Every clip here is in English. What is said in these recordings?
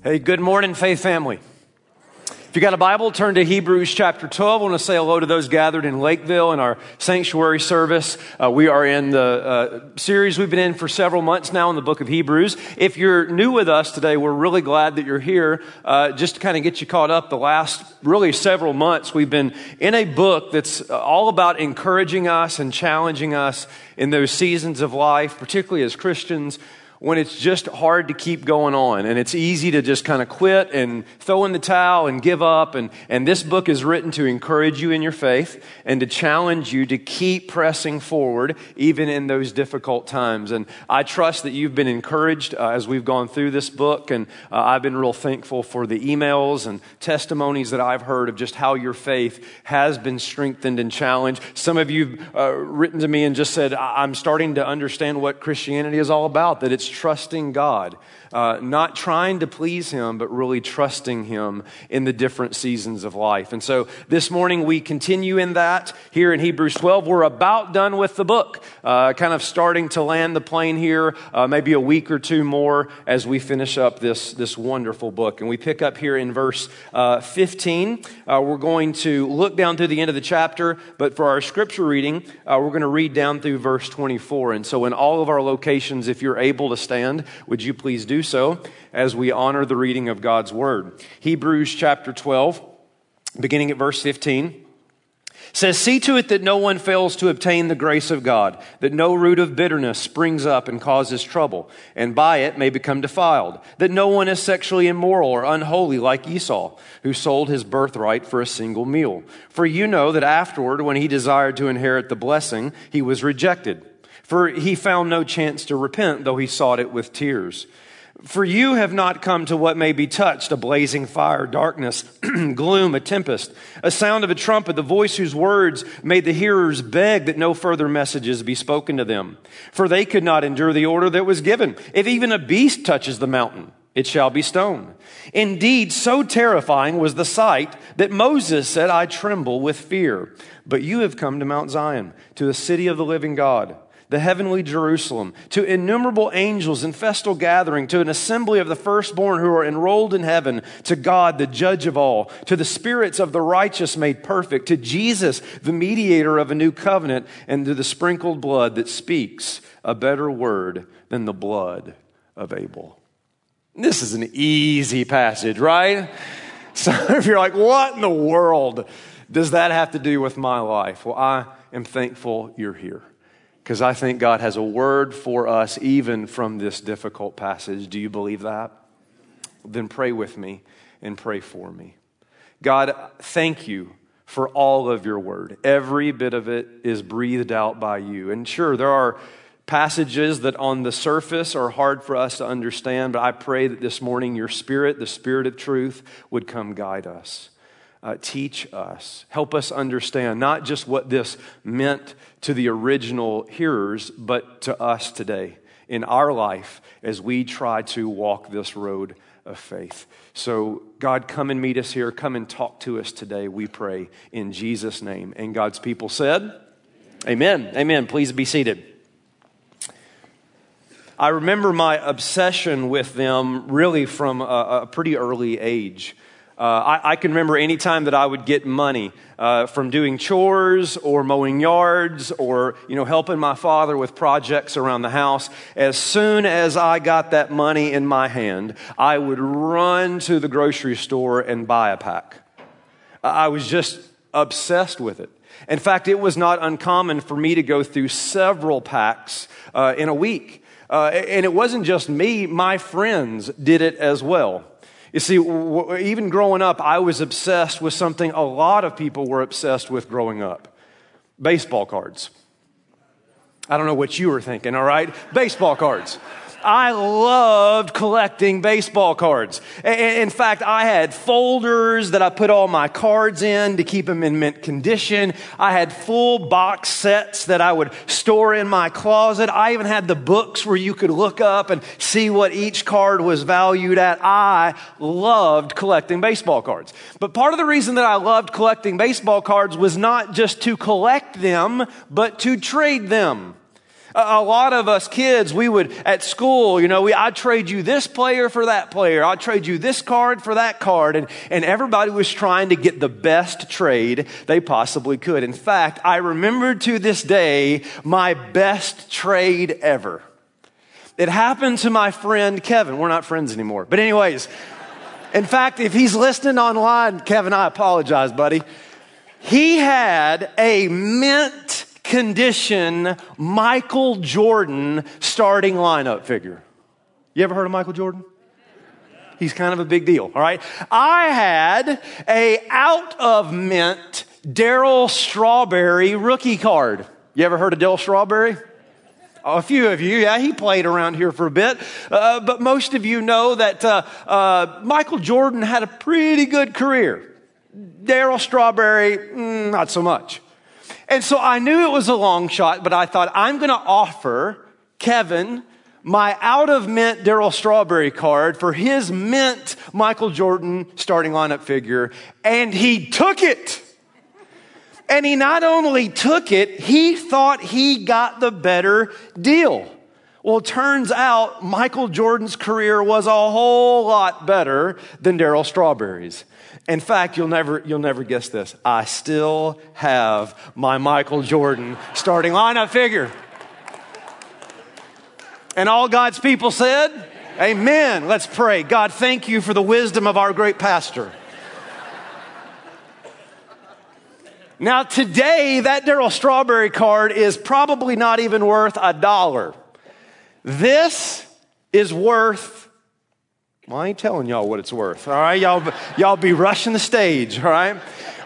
Hey, good morning, Faith Family. If you got a Bible, turn to Hebrews chapter 12. I want to say hello to those gathered in Lakeville in our sanctuary service. Uh, we are in the uh, series we've been in for several months now in the book of Hebrews. If you're new with us today, we're really glad that you're here. Uh, just to kind of get you caught up, the last really several months, we've been in a book that's all about encouraging us and challenging us in those seasons of life, particularly as Christians when it's just hard to keep going on and it's easy to just kind of quit and throw in the towel and give up. And, and this book is written to encourage you in your faith and to challenge you to keep pressing forward even in those difficult times. And I trust that you've been encouraged uh, as we've gone through this book. And uh, I've been real thankful for the emails and testimonies that I've heard of just how your faith has been strengthened and challenged. Some of you have uh, written to me and just said, I'm starting to understand what Christianity is all about, that it's trusting God, uh, not trying to please Him, but really trusting Him in the different seasons of life. And so this morning we continue in that here in Hebrews 12. We're about done with the book, uh, kind of starting to land the plane here, uh, maybe a week or two more as we finish up this, this wonderful book. And we pick up here in verse uh, 15. Uh, we're going to look down through the end of the chapter, but for our scripture reading, uh, we're going to read down through verse 24. And so in all of our locations, if you're able to stand, would you please do so as we honor the reading of God's word? Hebrews chapter 12, beginning at verse 15 says, See to it that no one fails to obtain the grace of God, that no root of bitterness springs up and causes trouble, and by it may become defiled, that no one is sexually immoral or unholy like Esau, who sold his birthright for a single meal. For you know that afterward, when he desired to inherit the blessing, he was rejected. For he found no chance to repent, though he sought it with tears. For you have not come to what may be touched a blazing fire, darkness, gloom, a tempest, a sound of a trumpet, the voice whose words made the hearers beg that no further messages be spoken to them. For they could not endure the order that was given. If even a beast touches the mountain, it shall be stoned. Indeed, so terrifying was the sight that Moses said, I tremble with fear. But you have come to Mount Zion, to the city of the living God the heavenly Jerusalem, to innumerable angels in festal gathering, to an assembly of the firstborn who are enrolled in heaven, to God, the judge of all, to the spirits of the righteous made perfect, to Jesus, the mediator of a new covenant, and to the sprinkled blood that speaks a better word than the blood of Abel. This is an easy passage, right? So if you're like, what in the world does that have to do with my life? Well, I am thankful you're here because I think God has a word for us even from this difficult passage. Do you believe that? Then pray with me and pray for me. God, thank you for all of your word. Every bit of it is breathed out by you. And sure, there are passages that on the surface are hard for us to understand, but I pray that this morning your spirit, the spirit of truth, would come guide us uh, teach us, help us understand not just what this meant to the original hearers, but to us today in our life as we try to walk this road of faith. So, God, come and meet us here. Come and talk to us today, we pray, in Jesus' name. And God's people said, Amen. Amen. Please be seated. I remember my obsession with them really from a, a pretty early age. Uh, I, I, can remember any time that I would get money uh, from doing chores or mowing yards or you know helping my father with projects around the house. As soon as I got that money in my hand, I would run to the grocery store and buy a pack. I was just obsessed with it. In fact, it was not uncommon for me to go through several packs uh, in a week. Uh, and it wasn't just me, my friends did it as well. You see, even growing up, I was obsessed with something a lot of people were obsessed with growing up baseball cards. I don't know what you were thinking, all right? Baseball cards. I loved collecting baseball cards. In fact, I had folders that I put all my cards in to keep them in mint condition. I had full box sets that I would store in my closet. I even had the books where you could look up and see what each card was valued at. I loved collecting baseball cards. But part of the reason that I loved collecting baseball cards was not just to collect them, but to trade them. A, a lot of us kids, we would, at school, you know, we, I'd trade you this player for that player. I'd trade you this card for that card. And, and everybody was trying to get the best trade they possibly could. In fact, I remember to this day my best trade ever. It happened to my friend Kevin. We're not friends anymore. But, anyways, in fact, if he's listening online, Kevin, I apologize, buddy. He had a mint condition Michael Jordan starting lineup figure. You ever heard of Michael Jordan? He's kind of a big deal, all right? I had a out of mint Darryl Strawberry rookie card. You ever heard of Darryl Strawberry? A few of you, yeah, he played around here for a bit. Uh, but most of you know that uh, uh, Michael Jordan had a pretty good career. Darryl Strawberry, mm, not so much. And so I knew it was a long shot, but I thought I'm going to offer Kevin my out of mint Darryl Strawberry card for his mint Michael Jordan starting lineup figure. And he took it. And he not only took it, he thought he got the better deal. Well, it turns out Michael Jordan's career was a whole lot better than Darryl Strawberry's. In fact, you'll never, you'll never guess this. I still have my Michael Jordan starting lineup figure. And all God's people said, Amen. Let's pray. God, thank you for the wisdom of our great pastor. Now, today, that Darryl Strawberry card is probably not even worth a dollar. This is worth, well, I ain't telling y'all what it's worth, all right? Y'all, y'all be rushing the stage, all right?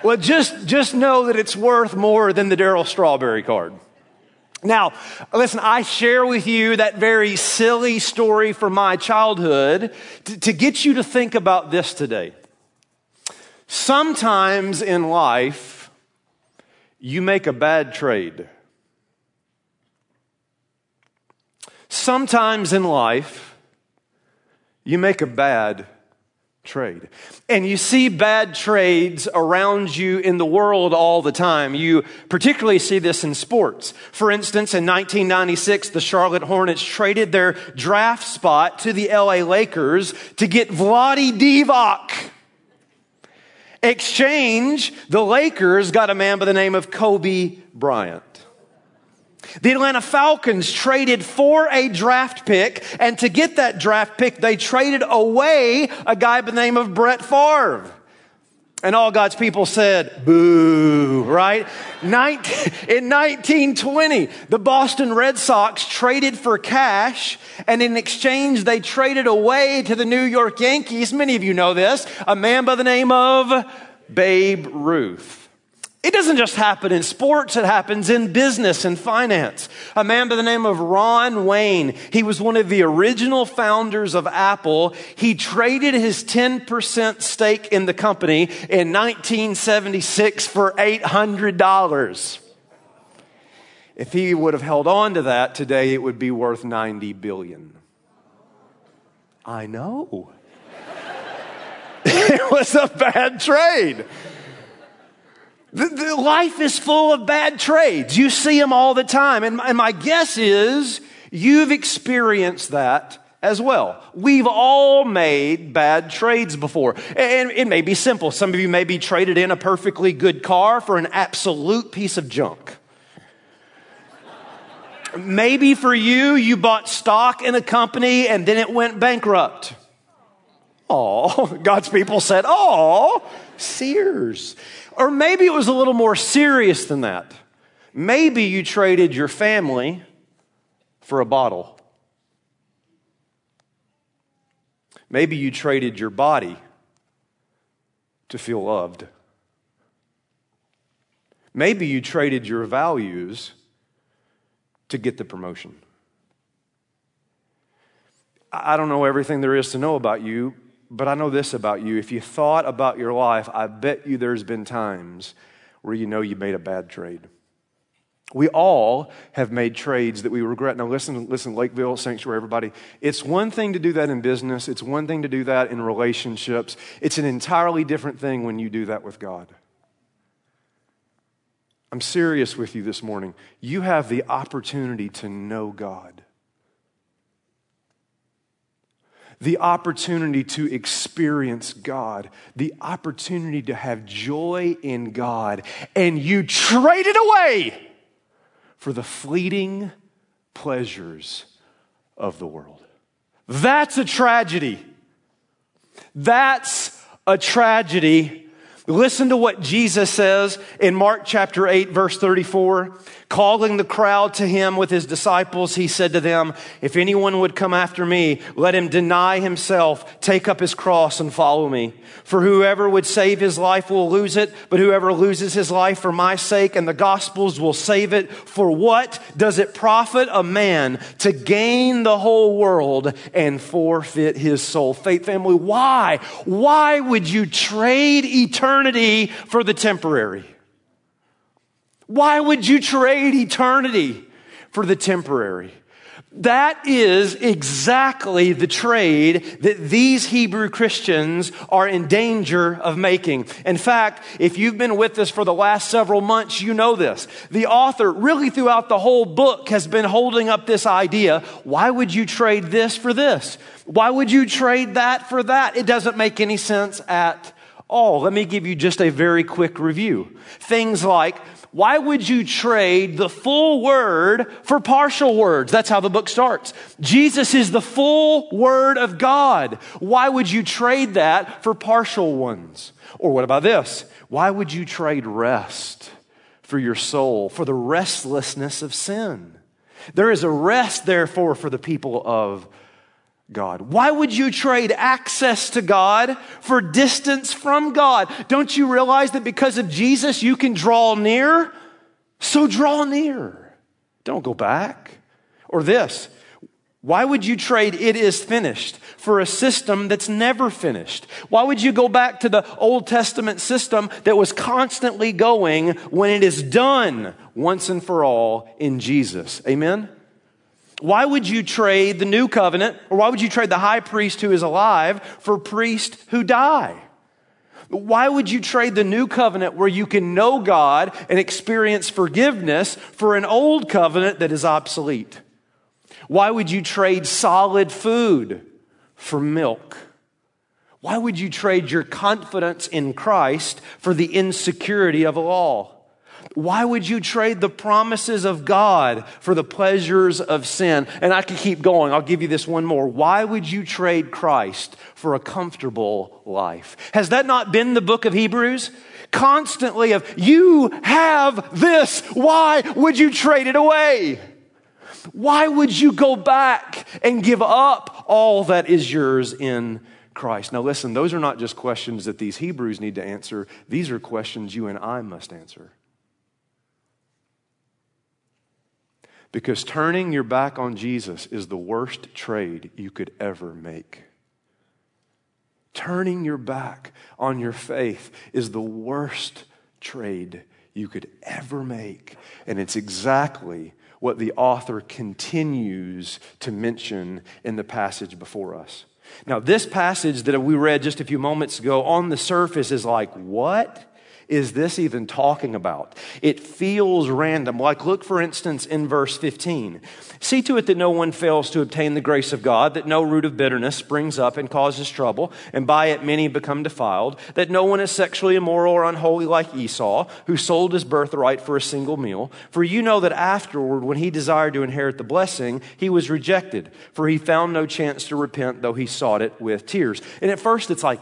Well, just, just know that it's worth more than the Darryl Strawberry card. Now, listen, I share with you that very silly story from my childhood to, to get you to think about this today. Sometimes in life, you make a bad trade. Sometimes in life, you make a bad trade. And you see bad trades around you in the world all the time. You particularly see this in sports. For instance, in 1996, the Charlotte Hornets traded their draft spot to the LA Lakers to get Vlade Divac exchange, the Lakers got a man by the name of Kobe Bryant. The Atlanta Falcons traded for a draft pick, and to get that draft pick, they traded away a guy by the name of Brett Favre. And all God's people said, boo, right? in 1920, the Boston Red Sox traded for cash, and in exchange, they traded away to the New York Yankees. Many of you know this, a man by the name of Babe Ruth. It doesn't just happen in sports, it happens in business and finance. A man by the name of Ron Wayne, he was one of the original founders of Apple. He traded his 10% stake in the company in 1976 for $800. If he would have held on to that today, it would be worth 90 billion. I know. it was a bad trade. The, the life is full of bad trades. You see them all the time. And, and my guess is you've experienced that as well. We've all made bad trades before. And it may be simple. Some of you may be traded in a perfectly good car for an absolute piece of junk. Maybe for you, you bought stock in a company and then it went bankrupt. Oh, God's people said, oh, Sears. Or maybe it was a little more serious than that. Maybe you traded your family for a bottle. Maybe you traded your body to feel loved. Maybe you traded your values to get the promotion. I don't know everything there is to know about you, but I know this about you. If you thought about your life, I bet you there's been times where you know you made a bad trade. We all have made trades that we regret. Now, listen, listen, Lakeville, Sanctuary, everybody. It's one thing to do that in business, it's one thing to do that in relationships. It's an entirely different thing when you do that with God. I'm serious with you this morning. You have the opportunity to know God. The opportunity to experience God, the opportunity to have joy in God, and you trade it away for the fleeting pleasures of the world. That's a tragedy. That's a tragedy Listen to what Jesus says in Mark chapter 8, verse 34. Calling the crowd to him with his disciples, he said to them, If anyone would come after me, let him deny himself, take up his cross, and follow me. For whoever would save his life will lose it, but whoever loses his life for my sake and the gospel's will save it. For what does it profit a man to gain the whole world and forfeit his soul? Faith family, why? Why would you trade eternity for the temporary? Why would you trade eternity for the temporary? That is exactly the trade that these Hebrew Christians are in danger of making. In fact, if you've been with us for the last several months, you know this. The author, really throughout the whole book, has been holding up this idea. Why would you trade this for this? Why would you trade that for that? It doesn't make any sense at all. Let me give you just a very quick review. Things like, why would you trade the full word for partial words? That's how the book starts. Jesus is the full word of God. Why would you trade that for partial ones? Or what about this? Why would you trade rest for your soul, for the restlessness of sin? There is a rest, therefore, for the people of God. Why would you trade access to God for distance from God? Don't you realize that because of Jesus, you can draw near? So draw near. Don't go back. Or this. Why would you trade it is finished for a system that's never finished? Why would you go back to the Old Testament system that was constantly going when it is done once and for all in Jesus? Amen? Why would you trade the new covenant, or why would you trade the high priest who is alive for priests who die? Why would you trade the new covenant where you can know God and experience forgiveness for an old covenant that is obsolete? Why would you trade solid food for milk? Why would you trade your confidence in Christ for the insecurity of a law? Why would you trade the promises of God for the pleasures of sin? And I could keep going. I'll give you this one more. Why would you trade Christ for a comfortable life? Has that not been the book of Hebrews? Constantly of, you have this. Why would you trade it away? Why would you go back and give up all that is yours in Christ? Now, listen, those are not just questions that these Hebrews need to answer, these are questions you and I must answer. Because turning your back on Jesus is the worst trade you could ever make. Turning your back on your faith is the worst trade you could ever make. And it's exactly what the author continues to mention in the passage before us. Now, this passage that we read just a few moments ago on the surface is like, what? Is this even talking about? It feels random. Like, look, for instance, in verse 15. See to it that no one fails to obtain the grace of God, that no root of bitterness springs up and causes trouble, and by it many become defiled, that no one is sexually immoral or unholy like Esau, who sold his birthright for a single meal. For you know that afterward, when he desired to inherit the blessing, he was rejected, for he found no chance to repent, though he sought it with tears. And at first, it's like,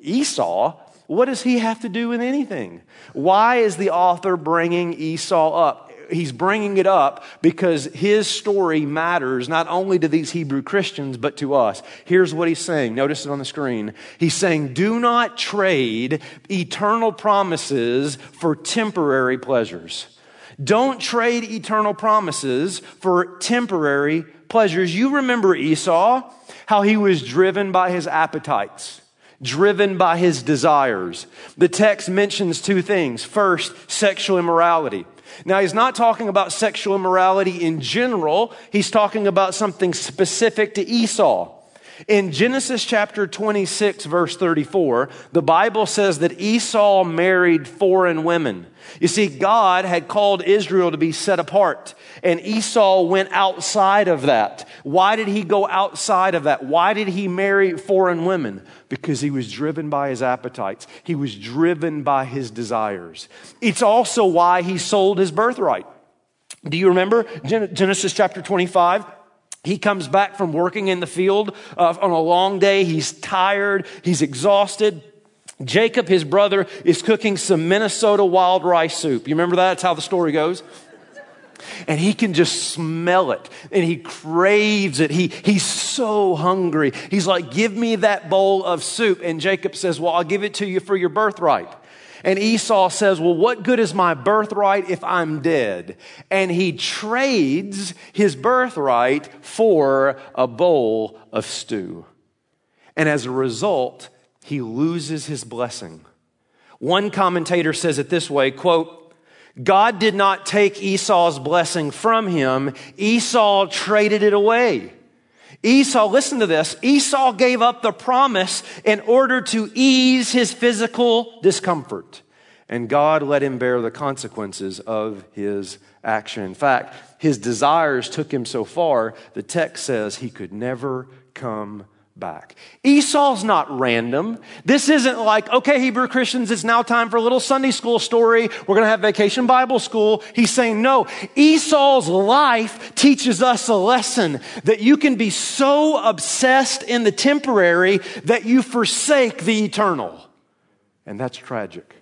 Esau? What does he have to do with anything? Why is the author bringing Esau up? He's bringing it up because his story matters not only to these Hebrew Christians, but to us. Here's what he's saying. Notice it on the screen. He's saying, Do not trade eternal promises for temporary pleasures. Don't trade eternal promises for temporary pleasures. You remember Esau, how he was driven by his appetites driven by his desires. The text mentions two things. First, sexual immorality. Now, he's not talking about sexual immorality in general, he's talking about something specific to Esau. In Genesis chapter 26, verse 34, the Bible says that Esau married foreign women. You see, God had called Israel to be set apart, and Esau went outside of that. Why did he go outside of that? Why did he marry foreign women? Because he was driven by his appetites, he was driven by his desires. It's also why he sold his birthright. Do you remember Genesis chapter 25? He comes back from working in the field uh, on a long day. He's tired. He's exhausted. Jacob, his brother, is cooking some Minnesota wild rice soup. You remember that? That's how the story goes. And he can just smell it and he craves it. He, he's so hungry. He's like, Give me that bowl of soup. And Jacob says, Well, I'll give it to you for your birthright. And Esau says, Well, what good is my birthright if I'm dead? And he trades his birthright for a bowl of stew. And as a result, he loses his blessing. One commentator says it this way quote, God did not take Esau's blessing from him, Esau traded it away. Esau, listen to this. Esau gave up the promise in order to ease his physical discomfort. And God let him bear the consequences of his action. In fact, his desires took him so far, the text says he could never come back. Esau's not random. This isn't like, okay, Hebrew Christians, it's now time for a little Sunday school story. We're going to have vacation Bible school. He's saying, no, Esau's life teaches us a lesson that you can be so obsessed in the temporary that you forsake the eternal. And that's tragic.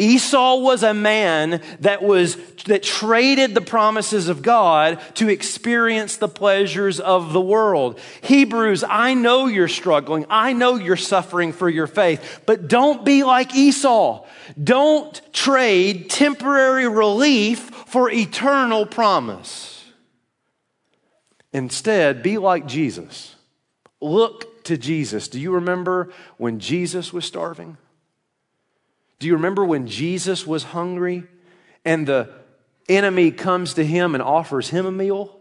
Esau was a man that was, that traded the promises of God to experience the pleasures of the world. Hebrews, I know you're struggling. I know you're suffering for your faith, but don't be like Esau. Don't trade temporary relief for eternal promise. Instead, be like Jesus. Look to Jesus. Do you remember when Jesus was starving? Do you remember when Jesus was hungry and the enemy comes to him and offers him a meal?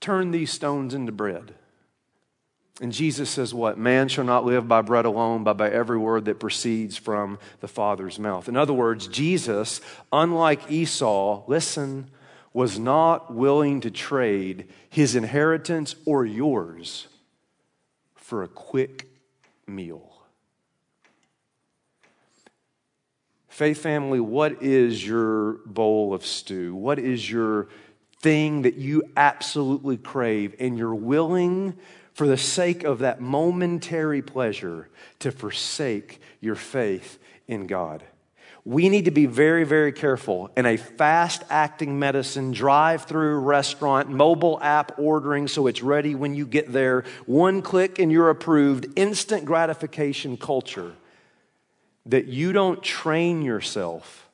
Turn these stones into bread. And Jesus says, What? Man shall not live by bread alone, but by every word that proceeds from the Father's mouth. In other words, Jesus, unlike Esau, listen, was not willing to trade his inheritance or yours for a quick meal. Faith family, what is your bowl of stew? What is your thing that you absolutely crave and you're willing, for the sake of that momentary pleasure, to forsake your faith in God? We need to be very, very careful in a fast acting medicine, drive through restaurant, mobile app ordering so it's ready when you get there, one click and you're approved, instant gratification culture that you don't train yourself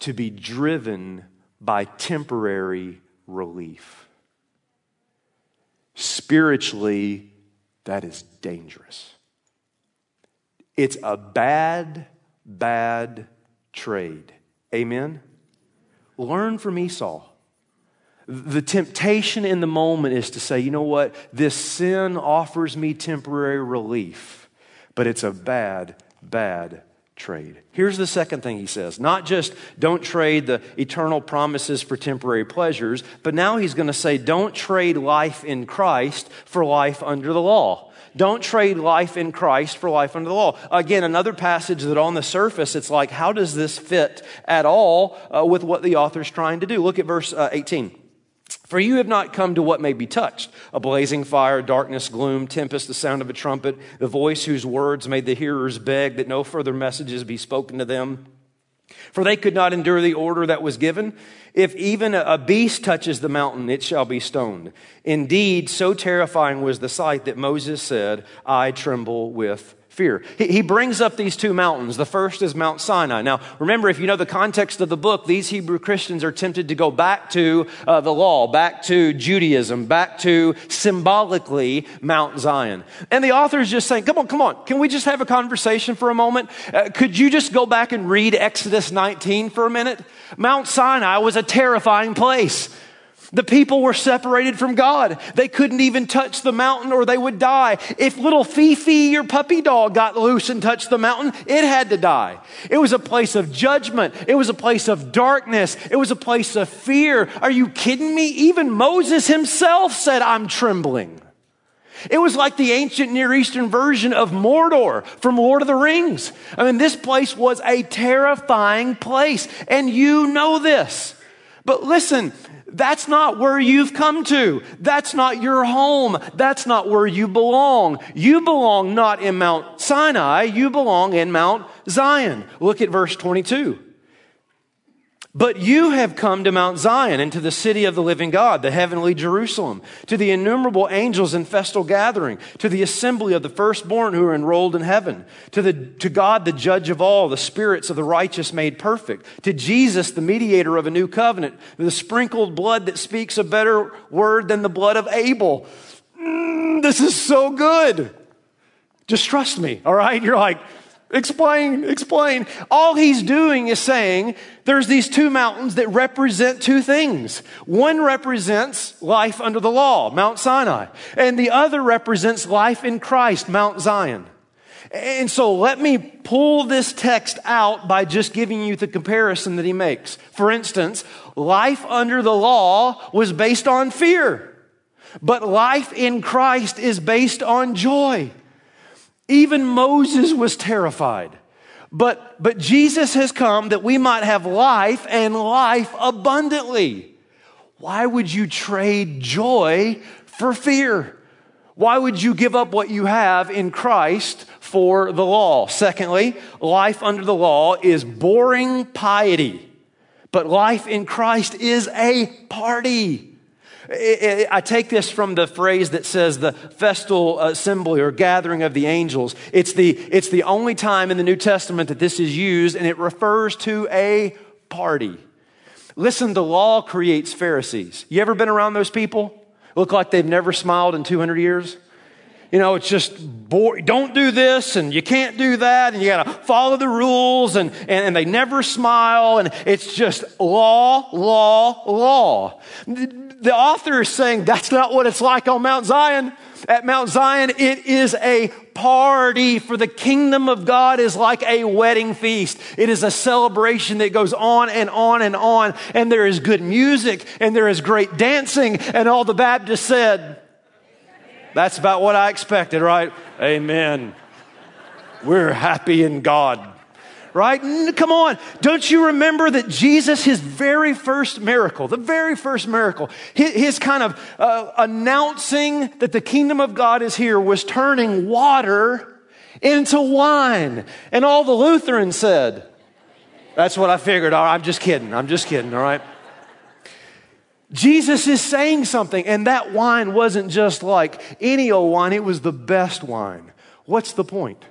to be driven by temporary relief. Spiritually, that is dangerous. It's a bad, bad trade. Amen? Learn from Esau. The temptation in the moment is to say, you know what? This sin offers me temporary relief, but it's a bad, bad trade. Here's the second thing he says not just don't trade the eternal promises for temporary pleasures, but now he's going to say don't trade life in Christ for life under the law. Don't trade life in Christ for life under the law. Again, another passage that on the surface, it's like, how does this fit at all uh, with what the author's trying to do? Look at verse uh, 18. For you have not come to what may be touched a blazing fire, darkness, gloom, tempest, the sound of a trumpet, the voice whose words made the hearers beg that no further messages be spoken to them. For they could not endure the order that was given. If even a beast touches the mountain, it shall be stoned. Indeed, so terrifying was the sight that Moses said, I tremble with fear. He brings up these two mountains. The first is Mount Sinai. Now, remember, if you know the context of the book, these Hebrew Christians are tempted to go back to uh, the law, back to Judaism, back to symbolically Mount Zion. And the author is just saying, come on, come on, can we just have a conversation for a moment? Uh, could you just go back and read Exodus 19 for a minute? Mount Sinai was a terrifying place. The people were separated from God. They couldn't even touch the mountain or they would die. If little Fifi, your puppy dog, got loose and touched the mountain, it had to die. It was a place of judgment. It was a place of darkness. It was a place of fear. Are you kidding me? Even Moses himself said, I'm trembling. It was like the ancient Near Eastern version of Mordor from Lord of the Rings. I mean, this place was a terrifying place, and you know this. But listen, that's not where you've come to. That's not your home. That's not where you belong. You belong not in Mount Sinai, you belong in Mount Zion. Look at verse 22. But you have come to Mount Zion and to the city of the living God, the heavenly Jerusalem, to the innumerable angels in festal gathering, to the assembly of the firstborn who are enrolled in heaven, to, the, to God, the judge of all, the spirits of the righteous made perfect, to Jesus, the mediator of a new covenant, the sprinkled blood that speaks a better word than the blood of Abel. Mm, this is so good. Just trust me, all right? You're like, Explain, explain. All he's doing is saying there's these two mountains that represent two things. One represents life under the law, Mount Sinai, and the other represents life in Christ, Mount Zion. And so let me pull this text out by just giving you the comparison that he makes. For instance, life under the law was based on fear, but life in Christ is based on joy. Even Moses was terrified. But, but Jesus has come that we might have life and life abundantly. Why would you trade joy for fear? Why would you give up what you have in Christ for the law? Secondly, life under the law is boring piety, but life in Christ is a party. I take this from the phrase that says the festal assembly or gathering of the angels. It's the, it's the only time in the New Testament that this is used, and it refers to a party. Listen, the law creates Pharisees. You ever been around those people? Look like they've never smiled in 200 years? You know, it's just. Don't do this and you can't do that and you got to follow the rules and, and, and, they never smile and it's just law, law, law the author is saying that's not what it's like on Mount Zion. At Mount Zion, it is a party for the kingdom of God is like a wedding feast. It is a celebration that goes on and on and on. And there is good music and there is great dancing. And all the Baptists said, that's about what I expected, right? Amen. We're happy in God right? Come on. Don't you remember that Jesus, his very first miracle, the very first miracle, his, kind of uh, announcing that the kingdom of God is here was turning water into wine. And all the Lutherans said, that's what I figured. All right, I'm just kidding. I'm just kidding. All right. Jesus is saying something, and that wine wasn't just like any old wine, it was the best wine. What's the point?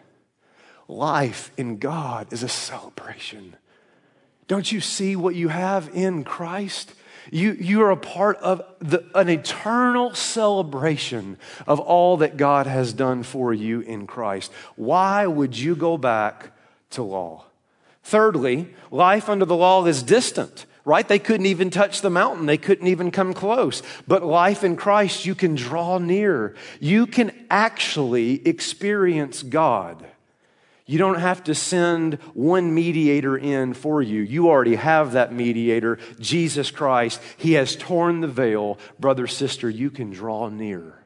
life in God is a celebration. Don't you see what you have in Christ? You, you are a part of the, an eternal celebration of all that God has done for you in Christ. Why would you go back to law? Thirdly, life under the law is distant, right? They couldn't even touch the mountain. They couldn't even come close. But life in Christ, you can draw near. You can actually experience God. You don't have to send one mediator in for you. You already have that mediator, Jesus Christ. He has torn the veil. Brother, sister, you can draw near.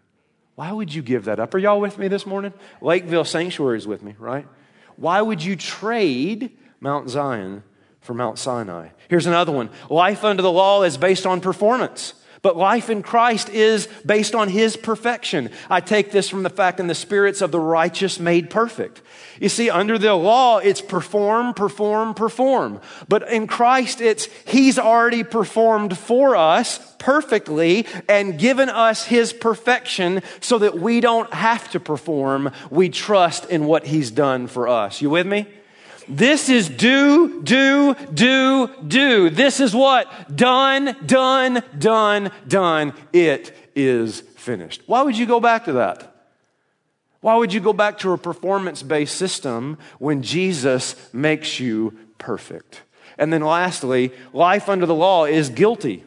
Why would you give that up? Are y'all with me this morning? Lakeville Sanctuary is with me, right? Why would you trade Mount Zion for Mount Sinai? Here's another one. Life under the law is based on performance. But life in Christ is based on His perfection. I take this from the fact in the spirits of the righteous made perfect. You see, under the law, it's perform, perform, perform. But in Christ, it's He's already performed for us perfectly and given us His perfection so that we don't have to perform. We trust in what He's done for us. You with me? This is do, do, do, do. This is what? Done, done, done, done. It is finished. Why would you go back to that? Why would you go back to a performance based system when Jesus makes you perfect? And then lastly, life under the law is guilty.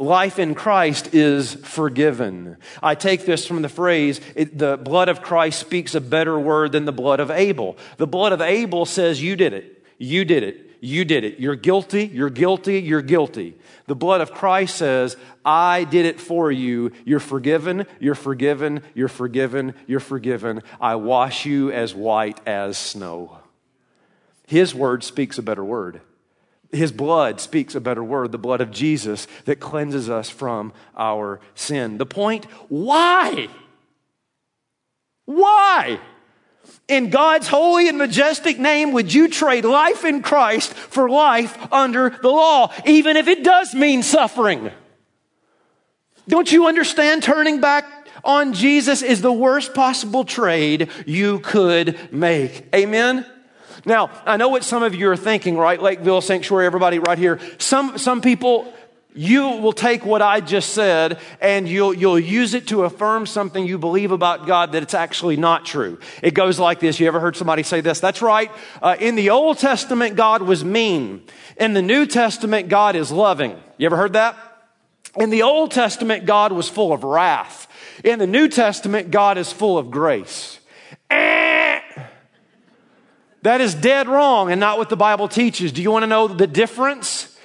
Life in Christ is forgiven. I take this from the phrase, it, the blood of Christ speaks a better word than the blood of Abel. The blood of Abel says, You did it. You did it. You did it. You're guilty. You're guilty. You're guilty. The blood of Christ says, I did it for you. You're forgiven. You're forgiven. You're forgiven. You're forgiven. I wash you as white as snow. His word speaks a better word. His blood speaks a better word, the blood of Jesus that cleanses us from our sin. The point, why? Why? In God's holy and majestic name, would you trade life in Christ for life under the law, even if it does mean suffering? Don't you understand turning back on Jesus is the worst possible trade you could make? Amen? Now, I know what some of you are thinking, right? Lakeville Sanctuary, everybody right here. Some, some people, you will take what I just said and you'll, you'll use it to affirm something you believe about God that it's actually not true. It goes like this. You ever heard somebody say this? That's right. Uh, in the Old Testament, God was mean. In the New Testament, God is loving. You ever heard that? In the Old Testament, God was full of wrath. In the New Testament, God is full of grace. Eh. That is dead wrong and not what the Bible teaches. Do you want to know the difference?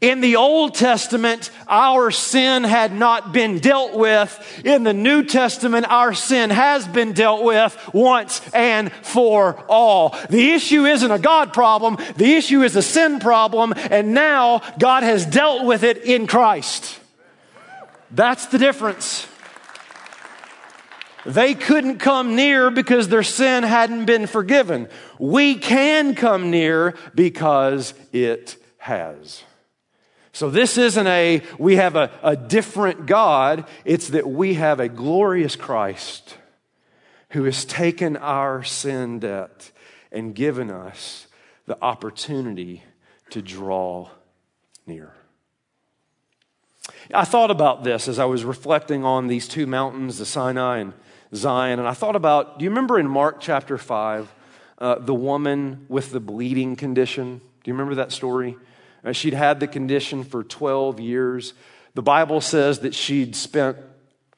In the Old Testament, our sin had not been dealt with. In the New Testament, our sin has been dealt with once and for all. The issue isn't a God problem. The issue is a sin problem. And now God has dealt with it in Christ. That's the difference. They couldn't come near because their sin hadn't been forgiven. We can come near because it has. So this isn't a, we have a, a different God. It's that we have a glorious Christ who has taken our sin debt and given us the opportunity to draw near. I thought about this as I was reflecting on these two mountains, the Sinai and Zion, and I thought about do you remember in Mark chapter 5, uh, the woman with the bleeding condition? Do you remember that story? Uh, she'd had the condition for 12 years. The Bible says that she'd spent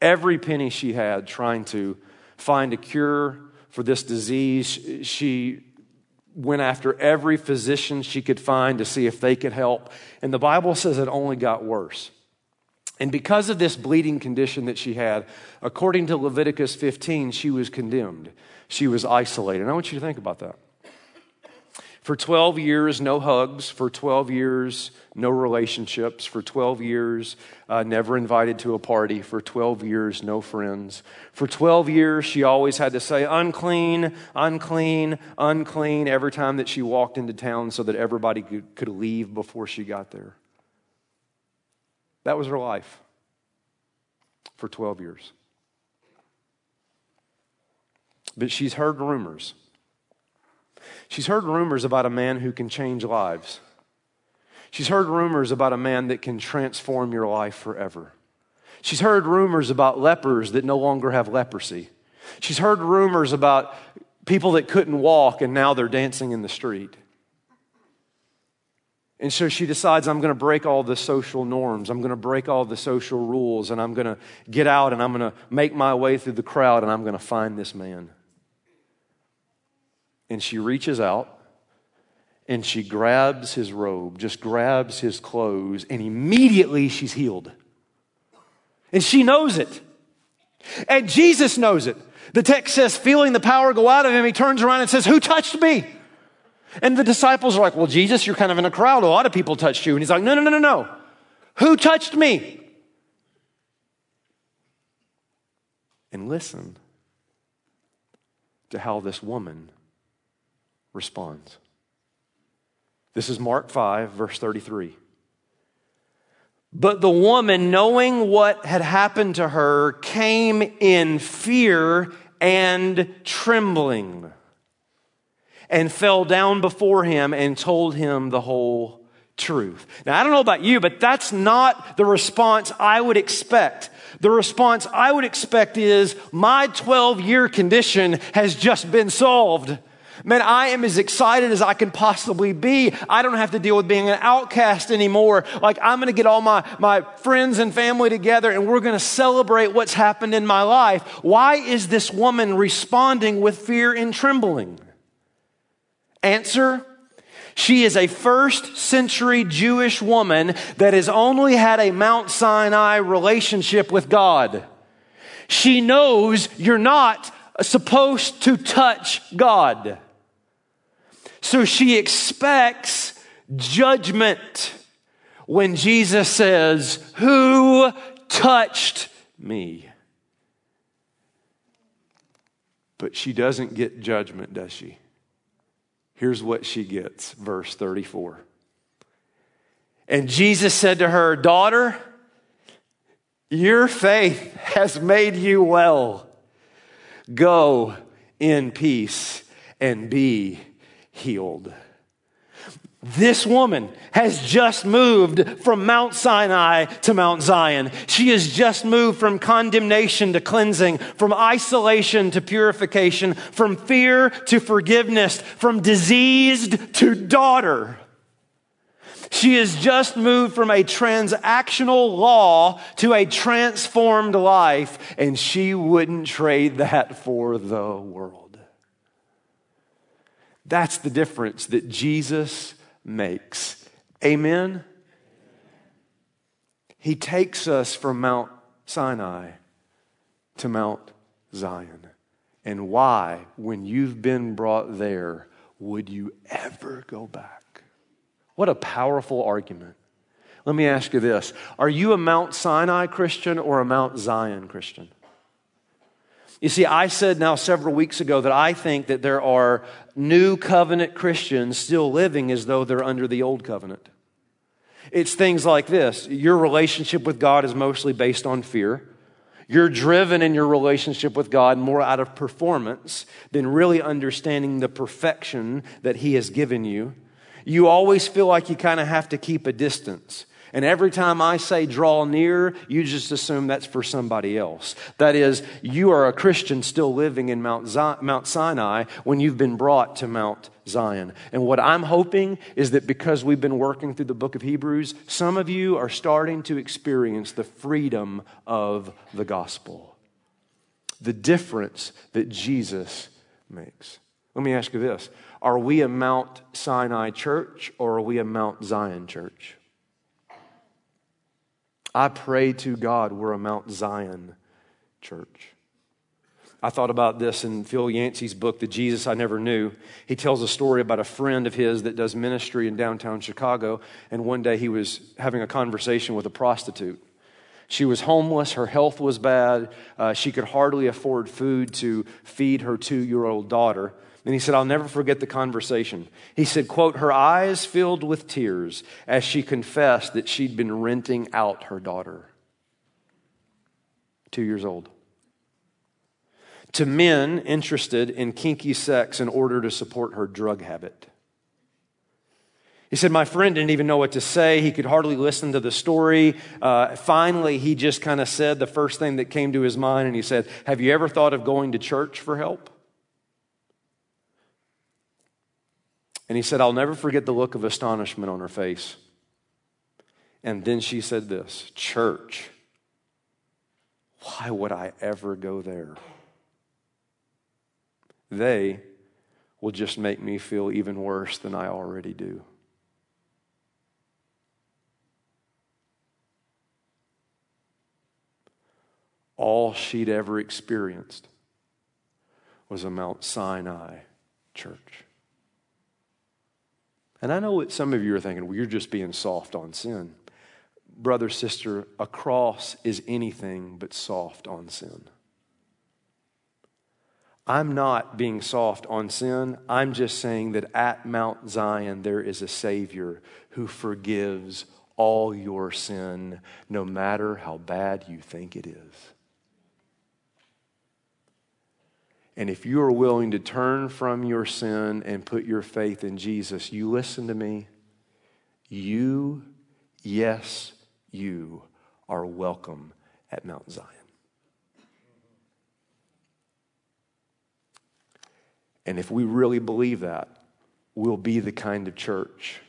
every penny she had trying to find a cure for this disease. She went after every physician she could find to see if they could help. And the Bible says it only got worse. And because of this bleeding condition that she had, according to Leviticus 15, she was condemned. She was isolated. And I want you to think about that. For 12 years, no hugs. For 12 years, no relationships. For 12 years, uh, never invited to a party. For 12 years, no friends. For 12 years, she always had to say, unclean, unclean, unclean, every time that she walked into town so that everybody could, could leave before she got there. That was her life for 12 years. But she's heard rumors. She's heard rumors about a man who can change lives. She's heard rumors about a man that can transform your life forever. She's heard rumors about lepers that no longer have leprosy. She's heard rumors about people that couldn't walk and now they're dancing in the street. And so she decides, I'm going to break all the social norms. I'm going to break all the social rules, and I'm going to get out and I'm going to make my way through the crowd, and I'm going to find this man. And she reaches out and she grabs his robe, just grabs his clothes, and immediately she's healed. And she knows it. And Jesus knows it. The text says, feeling the power go out of him, he turns around and says, Who touched me? And the disciples are like, Well, Jesus, you're kind of in a crowd. A lot of people touched you. And he's like, No, no, no, no, no. Who touched me? And listen to how this woman responds. This is Mark 5, verse 33. But the woman, knowing what had happened to her, came in fear and trembling and fell down before him and told him the whole truth. Now, I don't know about you, but that's not the response I would expect. The response I would expect is, my 12 year condition has just been solved. Man, I am as excited as I can possibly be. I don't have to deal with being an outcast anymore. Like, I'm going to get all my, my friends and family together and we're going to celebrate what's happened in my life. Why is this woman responding with fear and trembling? Answer she is a first century Jewish woman that has only had a Mount Sinai relationship with God. She knows you're not supposed to touch God. So she expects judgment when Jesus says, Who touched me? But she doesn't get judgment, does she? Here's what she gets, verse 34. And Jesus said to her, Daughter, your faith has made you well. Go in peace and be healed. This woman has just moved from Mount Sinai to Mount Zion. She has just moved from condemnation to cleansing, from isolation to purification, from fear to forgiveness, from diseased to daughter. She has just moved from a transactional law to a transformed life, and she wouldn't trade that for the world. That's the difference that Jesus makes. Amen? He takes us from Mount Sinai to Mount Zion. And why, when you've been brought there, would you ever go back? What a powerful argument. Let me ask you this Are you a Mount Sinai Christian or a Mount Zion Christian? You see, I said now several weeks ago that I think that there are new covenant Christians still living as though they're under the old covenant. It's things like this your relationship with God is mostly based on fear. You're driven in your relationship with God more out of performance than really understanding the perfection that He has given you. You always feel like you kind of have to keep a distance. And every time I say draw near, you just assume that's for somebody else. That is, you are a Christian still living in Mount, Zion, Mount Sinai when you've been brought to Mount Zion. And what I'm hoping is that because we've been working through the book of Hebrews, some of you are starting to experience the freedom of the gospel, the difference that Jesus makes. Let me ask you this Are we a Mount Sinai church or are we a Mount Zion church? I pray to God we're a Mount Zion church. I thought about this in Phil Yancey's book, The Jesus I Never Knew. He tells a story about a friend of his that does ministry in downtown Chicago, and one day he was having a conversation with a prostitute. She was homeless, her health was bad, uh, she could hardly afford food to feed her two year old daughter. And he said, I'll never forget the conversation. He said, quote, her eyes filled with tears as she confessed that she'd been renting out her daughter, two years old, to men interested in kinky sex in order to support her drug habit. He said, My friend didn't even know what to say. He could hardly listen to the story. Uh, finally, he just kind of said the first thing that came to his mind, and he said, Have you ever thought of going to church for help? And he said, I'll never forget the look of astonishment on her face. And then she said this Church, why would I ever go there? They will just make me feel even worse than I already do. All she'd ever experienced was a Mount Sinai church. And I know what some of you are thinking, well, you're just being soft on sin. Brother, sister, a cross is anything but soft on sin. I'm not being soft on sin. I'm just saying that at Mount Zion there is a Savior who forgives all your sin, no matter how bad you think it is. And if you are willing to turn from your sin and put your faith in Jesus, you listen to me. You, yes, you are welcome at Mount Zion. And if we really believe that, we'll be the kind of church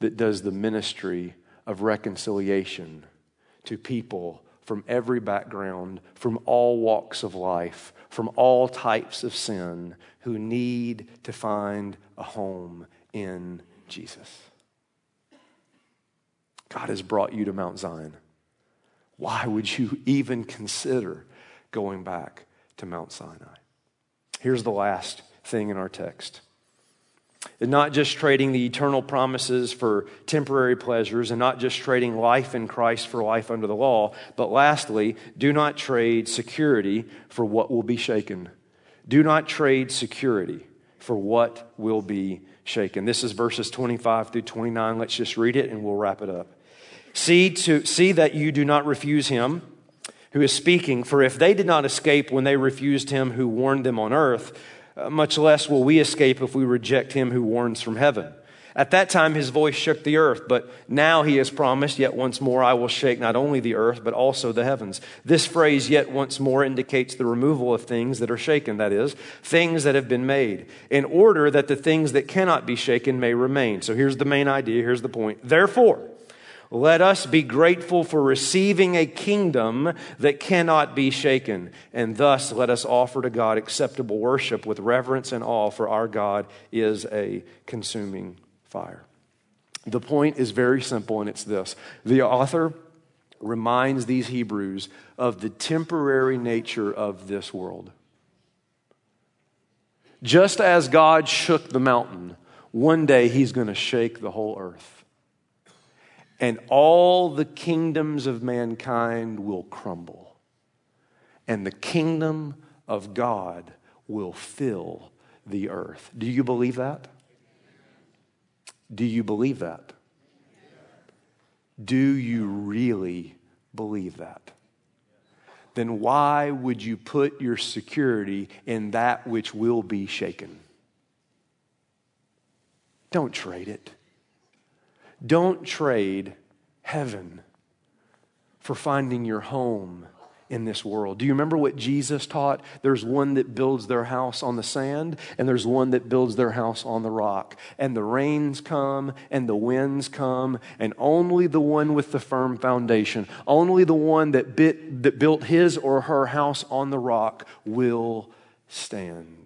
that does the ministry of reconciliation to people from every background, from all walks of life, from all types of sin, who need to find a home in Jesus. God has brought you to Mount Zion. Why would you even consider going back to Mount Sinai? Here's the last thing in our text. And not just trading the eternal promises for temporary pleasures and not just trading life in Christ for life under the law, but lastly, do not trade security for what will be shaken. Do not trade security for what will be shaken. This is verses 25 through 29. Let's just read it and we'll wrap it up. See, to, see that you do not refuse him who is speaking, for if they did not escape when they refused him who warned them on earth, Uh, much less will we escape if we reject him who warns from heaven. At that time, his voice shook the earth, but now he has promised, Yet once more I will shake not only the earth, but also the heavens. This phrase, yet once more, indicates the removal of things that are shaken, that is, things that have been made, in order that the things that cannot be shaken may remain. So here's the main idea, here's the point. Therefore, let us be grateful for receiving a kingdom that cannot be shaken. And thus, let us offer to God acceptable worship with reverence and awe, for our God is a consuming fire. The point is very simple, and it's this the author reminds these Hebrews of the temporary nature of this world. Just as God shook the mountain, one day he's going to shake the whole earth and all the kingdoms of mankind will crumble, and the kingdom of God will fill the earth. Do you believe that? Do you believe that? Do you really believe that? Then why would you put your security in that which will be shaken? Don't trade it. Don't trade heaven for finding your home in this world. Do you remember what Jesus taught? There's one that builds their house on the sand, and there's one that builds their house on the rock. And the rains come, and the winds come, and only the one with the firm foundation, only the one that, bit, that built his or her house on the rock will stand.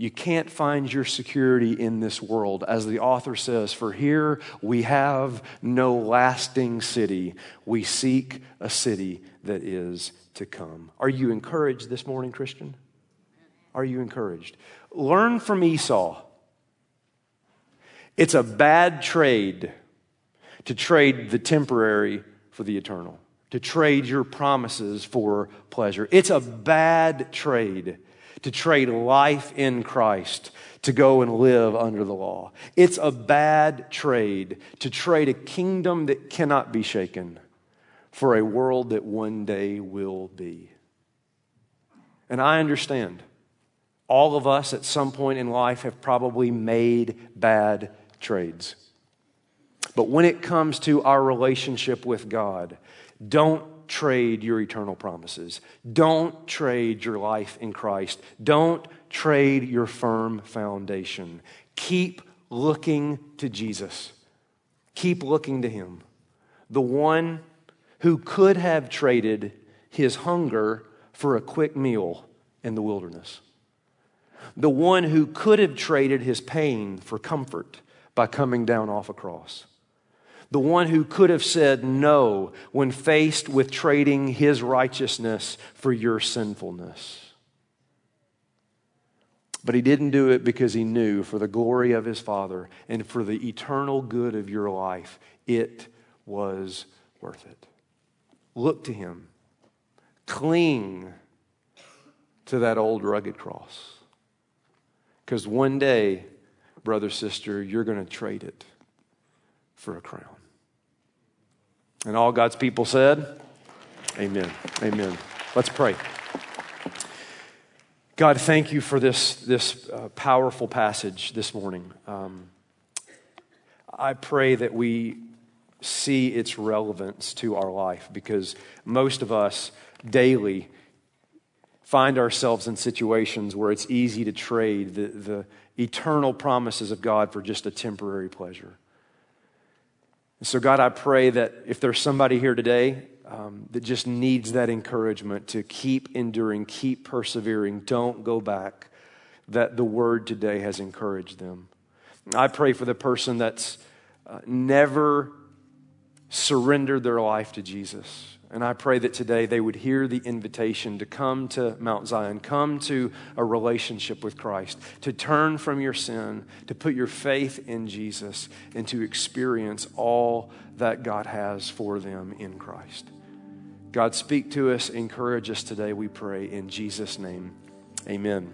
You can't find your security in this world. As the author says, for here we have no lasting city. We seek a city that is to come. Are you encouraged this morning, Christian? Are you encouraged? Learn from Esau. It's a bad trade to trade the temporary for the eternal, to trade your promises for pleasure. It's a bad trade to trade life in Christ to go and live under the law. It's a bad trade to trade a kingdom that cannot be shaken for a world that one day will be. And I understand all of us at some point in life have probably made bad trades. But when it comes to our relationship with God, don't trade your eternal promises. Don't trade your life in Christ. Don't trade your firm foundation. Keep looking to Jesus. Keep looking to Him, the one who could have traded his hunger for a quick meal in the wilderness, the one who could have traded his pain for comfort by coming down off a cross the one who could have said no when faced with trading his righteousness for your sinfulness. But he didn't do it because he knew for the glory of his Father and for the eternal good of your life, it was worth it. Look to him, cling to that old rugged cross. Because one day, brother, sister, you're going to trade it for a crown. And all God's people said, Amen. Amen. Let's pray. God, thank you for this, this uh, powerful passage this morning. Um, I pray that we see its relevance to our life because most of us daily find ourselves in situations where it's easy to trade the, the eternal promises of God for just a temporary pleasure. And so, God, I pray that if there's somebody here today um, that just needs that encouragement to keep enduring, keep persevering, don't go back, that the word today has encouraged them. I pray for the person that's uh, never surrendered their life to Jesus. And I pray that today they would hear the invitation to come to Mount Zion, come to a relationship with Christ, to turn from your sin, to put your faith in Jesus, and to experience all that God has for them in Christ. God, speak to us, encourage us today, we pray. In Jesus' name, amen.